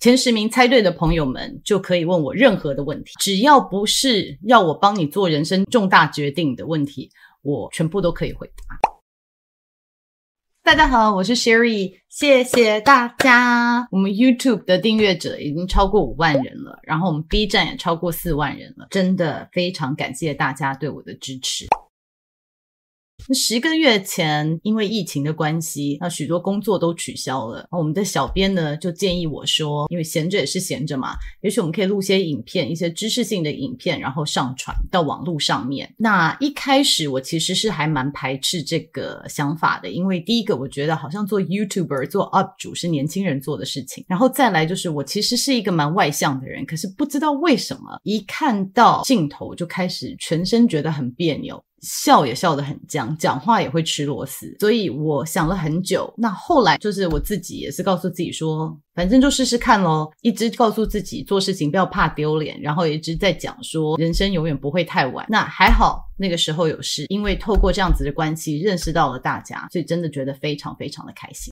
前十名猜对的朋友们就可以问我任何的问题，只要不是要我帮你做人生重大决定的问题，我全部都可以回答。大家好，我是 Sherry，谢谢大家。我们 YouTube 的订阅者已经超过五万人了，然后我们 B 站也超过四万人了，真的非常感谢大家对我的支持。十个月前，因为疫情的关系，那许多工作都取消了。我们的小编呢就建议我说，因为闲着也是闲着嘛，也许我们可以录些影片，一些知识性的影片，然后上传到网络上面。那一开始我其实是还蛮排斥这个想法的，因为第一个我觉得好像做 YouTuber 做 UP 主是年轻人做的事情，然后再来就是我其实是一个蛮外向的人，可是不知道为什么一看到镜头就开始全身觉得很别扭。笑也笑得很僵，讲话也会吃螺丝，所以我想了很久。那后来就是我自己也是告诉自己说，反正就试试看咯，一直告诉自己做事情不要怕丢脸，然后一直在讲说人生永远不会太晚。那还好那个时候有事，因为透过这样子的关系认识到了大家，所以真的觉得非常非常的开心。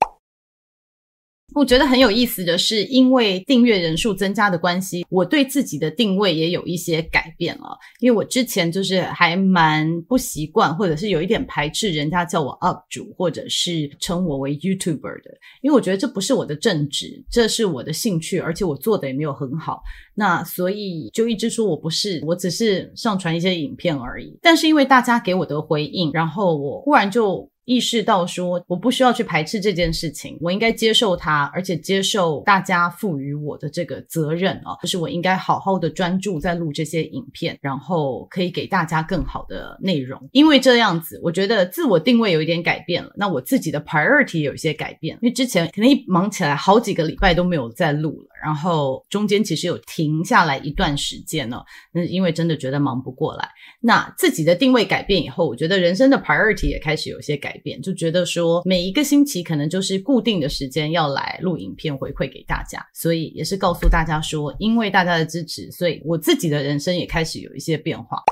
我觉得很有意思的是，因为订阅人数增加的关系，我对自己的定位也有一些改变了。因为我之前就是还蛮不习惯，或者是有一点排斥人家叫我 UP 主，或者是称我为 YouTuber 的，因为我觉得这不是我的正职，这是我的兴趣，而且我做的也没有很好，那所以就一直说我不是，我只是上传一些影片而已。但是因为大家给我的回应，然后我忽然就。意识到说，我不需要去排斥这件事情，我应该接受它，而且接受大家赋予我的这个责任啊，就是我应该好好的专注在录这些影片，然后可以给大家更好的内容。因为这样子，我觉得自我定位有一点改变了，那我自己的 priority 有一些改变，因为之前可能一忙起来，好几个礼拜都没有再录了，然后中间其实有停下来一段时间呢，那因为真的觉得忙不过来。那自己的定位改变以后，我觉得人生的 priority 也开始有些改变，就觉得说每一个星期可能就是固定的时间要来录影片回馈给大家，所以也是告诉大家说，因为大家的支持，所以我自己的人生也开始有一些变化。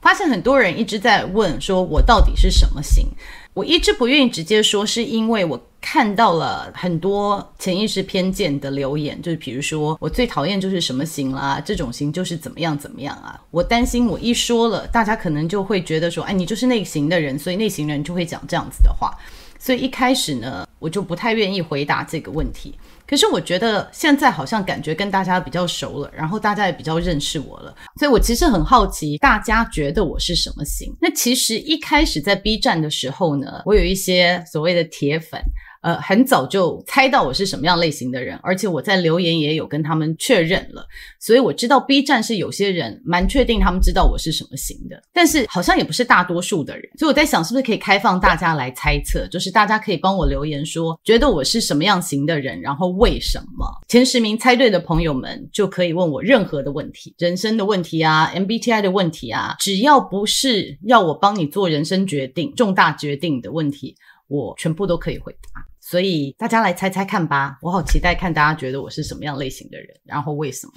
发现很多人一直在问说，我到底是什么型？我一直不愿意直接说，是因为我看到了很多潜意识偏见的留言，就是比如说我最讨厌就是什么型啦，这种型就是怎么样怎么样啊。我担心我一说了，大家可能就会觉得说，哎，你就是那型的人，所以那型人就会讲这样子的话。所以一开始呢，我就不太愿意回答这个问题。可是我觉得现在好像感觉跟大家比较熟了，然后大家也比较认识我了，所以我其实很好奇，大家觉得我是什么型？那其实一开始在 B 站的时候呢，我有一些所谓的铁粉。呃，很早就猜到我是什么样类型的人，而且我在留言也有跟他们确认了，所以我知道 B 站是有些人蛮确定他们知道我是什么型的，但是好像也不是大多数的人，所以我在想是不是可以开放大家来猜测，就是大家可以帮我留言说觉得我是什么样型的人，然后为什么？前十名猜对的朋友们就可以问我任何的问题，人生的问题啊，MBTI 的问题啊，只要不是要我帮你做人生决定、重大决定的问题，我全部都可以回答。所以大家来猜猜看吧，我好期待看大家觉得我是什么样类型的人，然后为什么？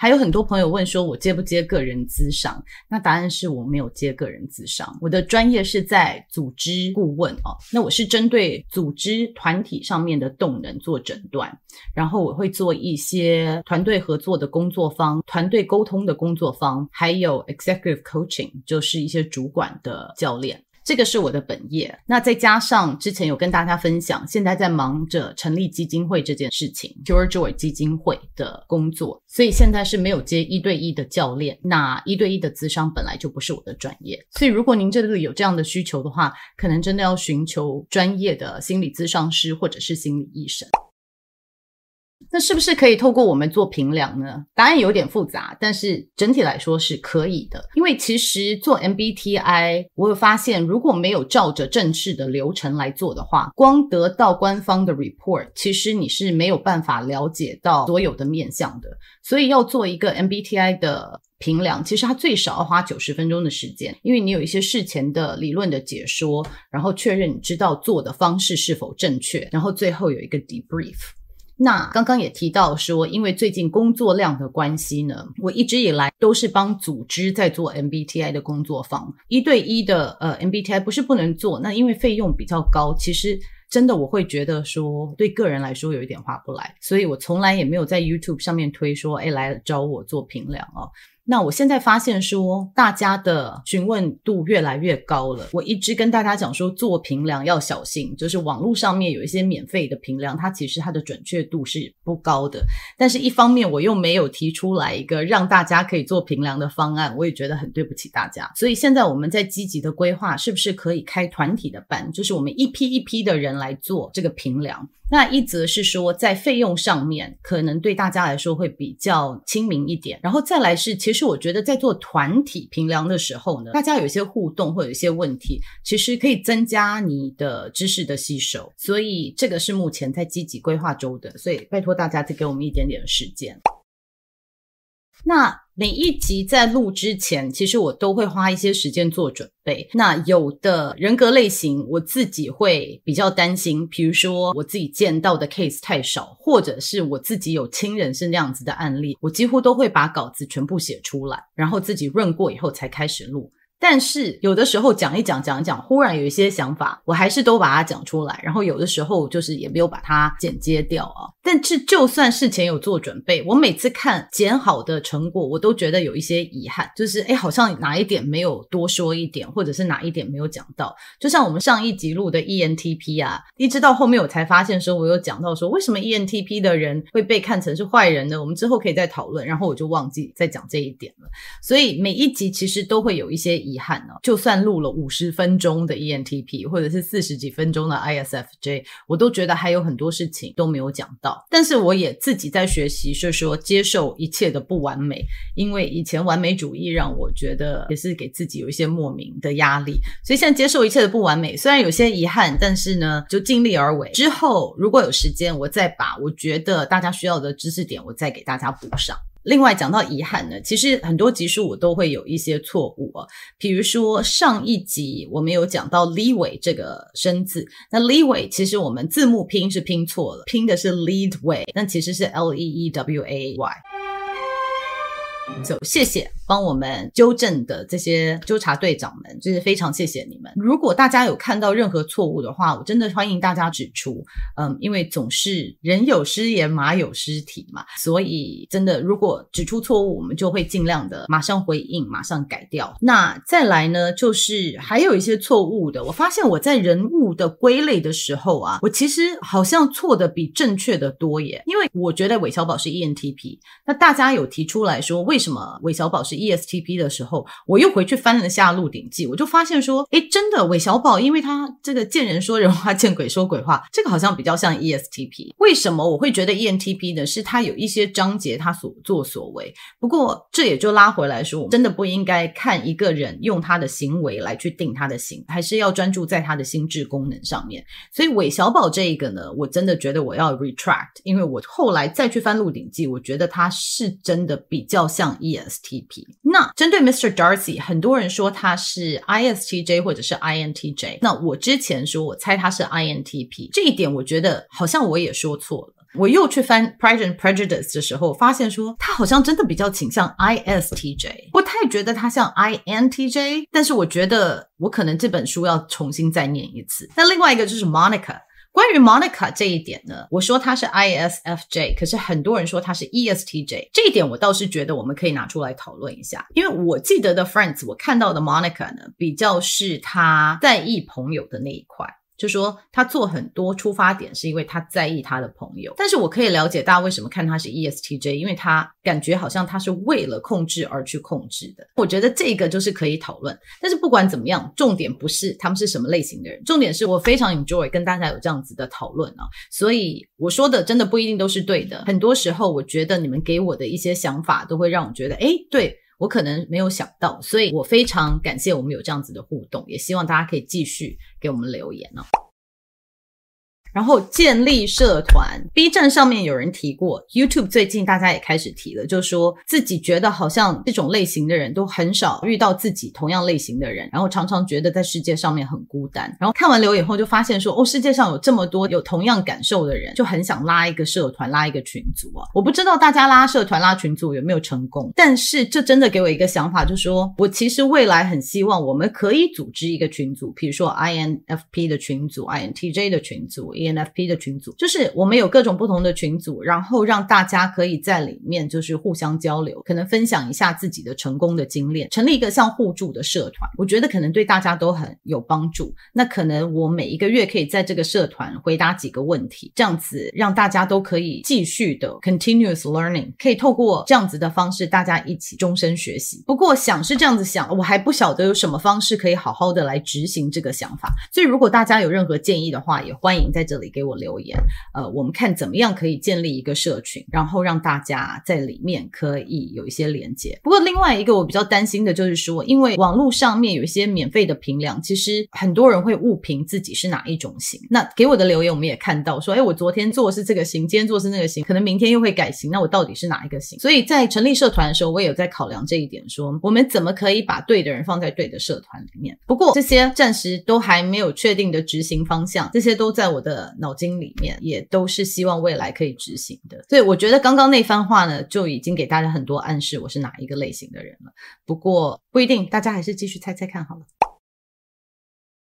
还有很多朋友问说，我接不接个人咨商？那答案是我没有接个人咨商，我的专业是在组织顾问哦。那我是针对组织团体上面的动能做诊断，然后我会做一些团队合作的工作方、团队沟通的工作方，还有 executive coaching，就是一些主管的教练。这个是我的本业，那再加上之前有跟大家分享，现在在忙着成立基金会这件事情，Pure Joy 基金会的工作，所以现在是没有接一对一的教练。那一对一的咨商本来就不是我的专业，所以如果您这里有这样的需求的话，可能真的要寻求专业的心理咨商师或者是心理医生。那是不是可以透过我们做评量呢？答案有点复杂，但是整体来说是可以的。因为其实做 MBTI，我有发现，如果没有照着正式的流程来做的话，光得到官方的 report，其实你是没有办法了解到所有的面向的。所以要做一个 MBTI 的评量，其实它最少要花九十分钟的时间，因为你有一些事前的理论的解说，然后确认你知道做的方式是否正确，然后最后有一个 debrief。那刚刚也提到说，因为最近工作量的关系呢，我一直以来都是帮组织在做 MBTI 的工作坊，一对一的呃 MBTI 不是不能做，那因为费用比较高，其实真的我会觉得说，对个人来说有一点划不来，所以我从来也没有在 YouTube 上面推说，哎，来找我做评量哦。那我现在发现说，大家的询问度越来越高了。我一直跟大家讲说，做评量要小心，就是网络上面有一些免费的评量，它其实它的准确度是不高的。但是，一方面我又没有提出来一个让大家可以做评量的方案，我也觉得很对不起大家。所以现在我们在积极的规划，是不是可以开团体的班，就是我们一批一批的人来做这个评量。那一则是说，在费用上面可能对大家来说会比较亲民一点，然后再来是，其实我觉得在做团体评量的时候呢，大家有一些互动或有一些问题，其实可以增加你的知识的吸收，所以这个是目前在积极规划中的，所以拜托大家再给我们一点点时间。那每一集在录之前，其实我都会花一些时间做准备。那有的人格类型，我自己会比较担心，比如说我自己见到的 case 太少，或者是我自己有亲人是那样子的案例，我几乎都会把稿子全部写出来，然后自己润过以后才开始录。但是有的时候讲一讲讲一讲，忽然有一些想法，我还是都把它讲出来。然后有的时候就是也没有把它剪接掉啊。但是就算事前有做准备，我每次看剪好的成果，我都觉得有一些遗憾，就是诶，好像哪一点没有多说一点，或者是哪一点没有讲到。就像我们上一集录的 ENTP 啊，一直到后面我才发现说，我有讲到说为什么 ENTP 的人会被看成是坏人呢？我们之后可以再讨论。然后我就忘记再讲这一点了。所以每一集其实都会有一些。遗憾呢，就算录了五十分钟的 ENTP，或者是四十几分钟的 ISFJ，我都觉得还有很多事情都没有讲到。但是我也自己在学习，就是说接受一切的不完美，因为以前完美主义让我觉得也是给自己有一些莫名的压力。所以现在接受一切的不完美，虽然有些遗憾，但是呢，就尽力而为。之后如果有时间，我再把我觉得大家需要的知识点，我再给大家补上。另外讲到遗憾呢，其实很多集数我都会有一些错误啊，比如说上一集我们有讲到 leeway 这个生字，那 leeway 其实我们字幕拼是拼错了，拼的是 leadway，但其实是 L E E W A Y。就、谢谢帮我们纠正的这些纠察队长们，就是非常谢谢你们。如果大家有看到任何错误的话，我真的欢迎大家指出。嗯，因为总是人有失言，马有失蹄嘛，所以真的如果指出错误，我们就会尽量的马上回应，马上改掉。那再来呢，就是还有一些错误的，我发现我在人物的归类的时候啊，我其实好像错的比正确的多耶。因为我觉得韦小宝是 ENTP，那大家有提出来说为为什么韦小宝是 ESTP 的时候，我又回去翻了下《鹿鼎记》，我就发现说，诶，真的韦小宝，因为他这个见人说人话，见鬼说鬼话，这个好像比较像 ESTP。为什么我会觉得 ENTP 呢？是他有一些章节他所作所为。不过这也就拉回来说，真的不应该看一个人用他的行为来去定他的型，还是要专注在他的心智功能上面。所以韦小宝这一个呢，我真的觉得我要 retract，因为我后来再去翻《鹿鼎记》，我觉得他是真的比较像。ESTP。那针对 Mr. Darcy，很多人说他是 ISTJ 或者是 INTJ。那我之前说我猜他是 INTP，这一点我觉得好像我也说错了。我又去翻 Pride and Prejudice 的时候，发现说他好像真的比较倾向 ISTJ，不太觉得他像 INTJ。但是我觉得我可能这本书要重新再念一次。那另外一个就是 Monica。关于 Monica 这一点呢，我说她是 ISFJ，可是很多人说她是 ESTJ，这一点我倒是觉得我们可以拿出来讨论一下，因为我记得的 Friends，我看到的 Monica 呢，比较是她在意朋友的那一块。就说他做很多出发点是因为他在意他的朋友，但是我可以了解大家为什么看他是 ESTJ，因为他感觉好像他是为了控制而去控制的。我觉得这个就是可以讨论，但是不管怎么样，重点不是他们是什么类型的人，重点是我非常 enjoy 跟大家有这样子的讨论啊。所以我说的真的不一定都是对的，很多时候我觉得你们给我的一些想法都会让我觉得，诶，对。我可能没有想到，所以我非常感谢我们有这样子的互动，也希望大家可以继续给我们留言哦。然后建立社团，B 站上面有人提过，YouTube 最近大家也开始提了，就说自己觉得好像这种类型的人都很少遇到自己同样类型的人，然后常常觉得在世界上面很孤单。然后看完留言后就发现说，哦，世界上有这么多有同样感受的人，就很想拉一个社团，拉一个群组啊。我不知道大家拉社团、拉群组有没有成功，但是这真的给我一个想法，就说我其实未来很希望我们可以组织一个群组，比如说 INFP 的群组、INTJ 的群组、NFP 的群组，就是我们有各种不同的群组，然后让大家可以在里面就是互相交流，可能分享一下自己的成功的经验，成立一个像互助的社团，我觉得可能对大家都很有帮助。那可能我每一个月可以在这个社团回答几个问题，这样子让大家都可以继续的 continuous learning，可以透过这样子的方式，大家一起终身学习。不过想是这样子想，我还不晓得有什么方式可以好好的来执行这个想法。所以如果大家有任何建议的话，也欢迎在这里给我留言。呃，我们看怎么样可以建立一个社群，然后让大家在里面可以有一些连接。不过另外一个我比较担心的就是说，因为网络上面有一些免费的评量，其实很多人会误评自己是哪一种型。那给我的留言我们也看到说，哎，我昨天做是这个型，今天做是那个型，可能明天又会改型，那我到底是哪一个型？所以在成立社团的时候，我也有在考量这一点，说我们怎么可以把对的人放在对的社团里面。不过这些暂时都还没有确定的执行方向，这些都在我的呃脑筋里面，也都是希望未来可以执行的。所以我觉得刚刚那番话呢，就已经给大家很多暗示，我是哪一个类型的人了。不过不一定，大家还是继续猜猜看好了。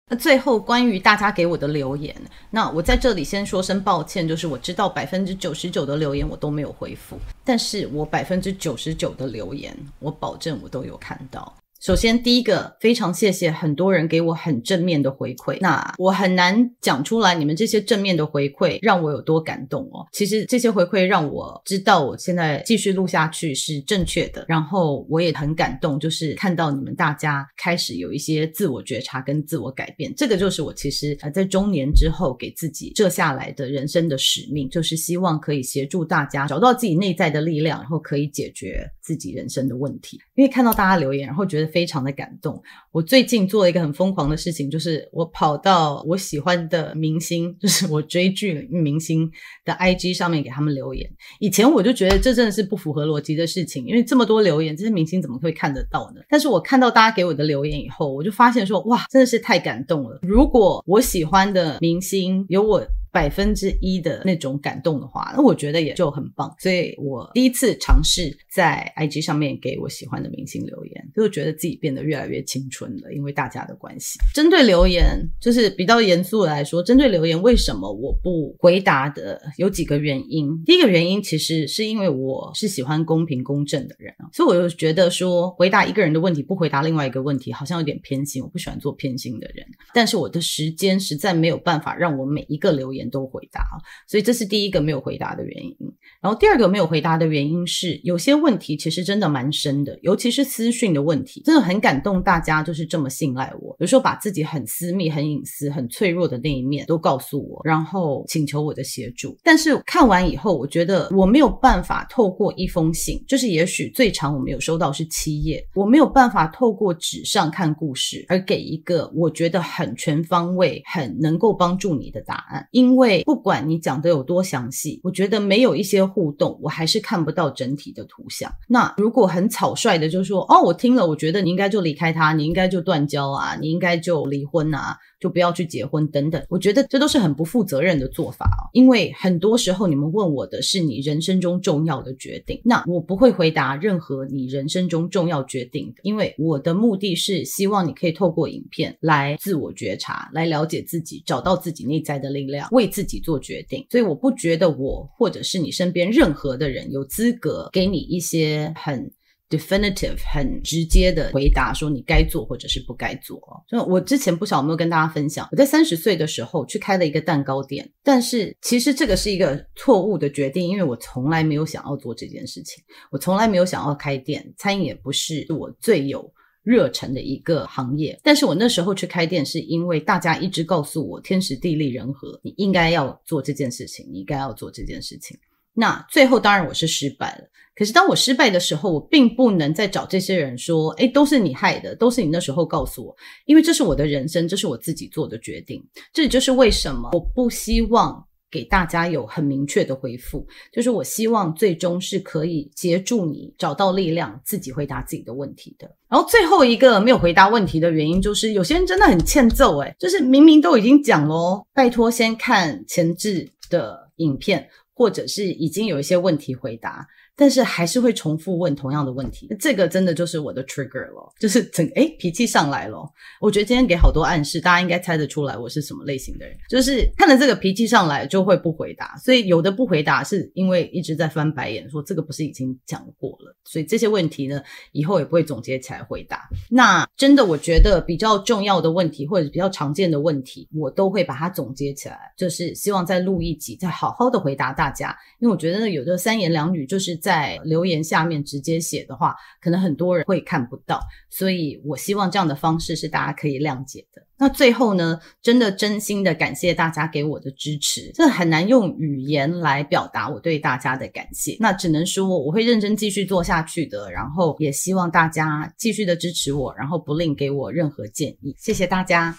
那最后关于大家给我的留言，那我在这里先说声抱歉，就是我知道百分之九十九的留言我都没有回复，但是我百分之九十九的留言，我保证我都有看到。首先，第一个非常谢谢很多人给我很正面的回馈。那我很难讲出来，你们这些正面的回馈让我有多感动哦。其实这些回馈让我知道我现在继续录下去是正确的。然后我也很感动，就是看到你们大家开始有一些自我觉察跟自我改变。这个就是我其实呃在中年之后给自己设下来的人生的使命，就是希望可以协助大家找到自己内在的力量，然后可以解决自己人生的问题。因为看到大家留言，然后觉得。非常的感动。我最近做了一个很疯狂的事情，就是我跑到我喜欢的明星，就是我追剧明星的 IG 上面给他们留言。以前我就觉得这真的是不符合逻辑的事情，因为这么多留言，这些明星怎么会看得到呢？但是我看到大家给我的留言以后，我就发现说，哇，真的是太感动了。如果我喜欢的明星有我。百分之一的那种感动的话，那我觉得也就很棒。所以我第一次尝试在 IG 上面给我喜欢的明星留言，就觉得自己变得越来越青春了，因为大家的关系。针对留言，就是比较严肃的来说，针对留言为什么我不回答的有几个原因。第一个原因其实是因为我是喜欢公平公正的人，所以我就觉得说回答一个人的问题，不回答另外一个问题，好像有点偏心。我不喜欢做偏心的人，但是我的时间实在没有办法让我每一个留言都回答，所以这是第一个没有回答的原因。然后第二个没有回答的原因是，有些问题其实真的蛮深的，尤其是私讯的问题，真的很感动大家，就是这么信赖我。有时候把自己很私密、很隐私、很脆弱的那一面都告诉我，然后请求我的协助。但是看完以后，我觉得我没有办法透过一封信，就是也许最长我没有收到是七页，我没有办法透过纸上看故事而给一个我觉得很全方位、很能够帮助你的答案，因为不管你讲的有多详细，我觉得没有一些互动，我还是看不到整体的图像。那如果很草率的就说，哦，我听了，我觉得你应该就离开他，你应该就断交啊，你应该就离婚啊。就不要去结婚等等，我觉得这都是很不负责任的做法啊。因为很多时候你们问我的是你人生中重要的决定，那我不会回答任何你人生中重要决定的，因为我的目的是希望你可以透过影片来自我觉察，来了解自己，找到自己内在的力量，为自己做决定。所以我不觉得我或者是你身边任何的人有资格给你一些很。Definitive 很直接的回答说你该做或者是不该做。就我之前不晓得有没有跟大家分享，我在三十岁的时候去开了一个蛋糕店，但是其实这个是一个错误的决定，因为我从来没有想要做这件事情，我从来没有想要开店，餐饮也不是我最有热忱的一个行业。但是我那时候去开店，是因为大家一直告诉我天时地利人和，你应该要做这件事情，你应该要做这件事情。那最后当然我是失败了，可是当我失败的时候，我并不能再找这些人说，诶，都是你害的，都是你那时候告诉我，因为这是我的人生，这是我自己做的决定。这也就是为什么我不希望给大家有很明确的回复，就是我希望最终是可以协助你找到力量，自己回答自己的问题的。然后最后一个没有回答问题的原因，就是有些人真的很欠揍诶，就是明明都已经讲了，拜托先看前置的影片，或者是已经有一些问题回答。但是还是会重复问同样的问题，这个真的就是我的 trigger 了，就是整诶脾气上来了。我觉得今天给好多暗示，大家应该猜得出来我是什么类型的人，就是看了这个脾气上来就会不回答，所以有的不回答是因为一直在翻白眼，说这个不是已经讲过了，所以这些问题呢以后也不会总结起来回答。那真的我觉得比较重要的问题或者比较常见的问题，我都会把它总结起来，就是希望再录一集，再好好的回答大家，因为我觉得有的三言两语就是。在留言下面直接写的话，可能很多人会看不到，所以我希望这样的方式是大家可以谅解的。那最后呢，真的真心的感谢大家给我的支持，这很难用语言来表达我对大家的感谢。那只能说我会认真继续做下去的，然后也希望大家继续的支持我，然后不吝给我任何建议。谢谢大家。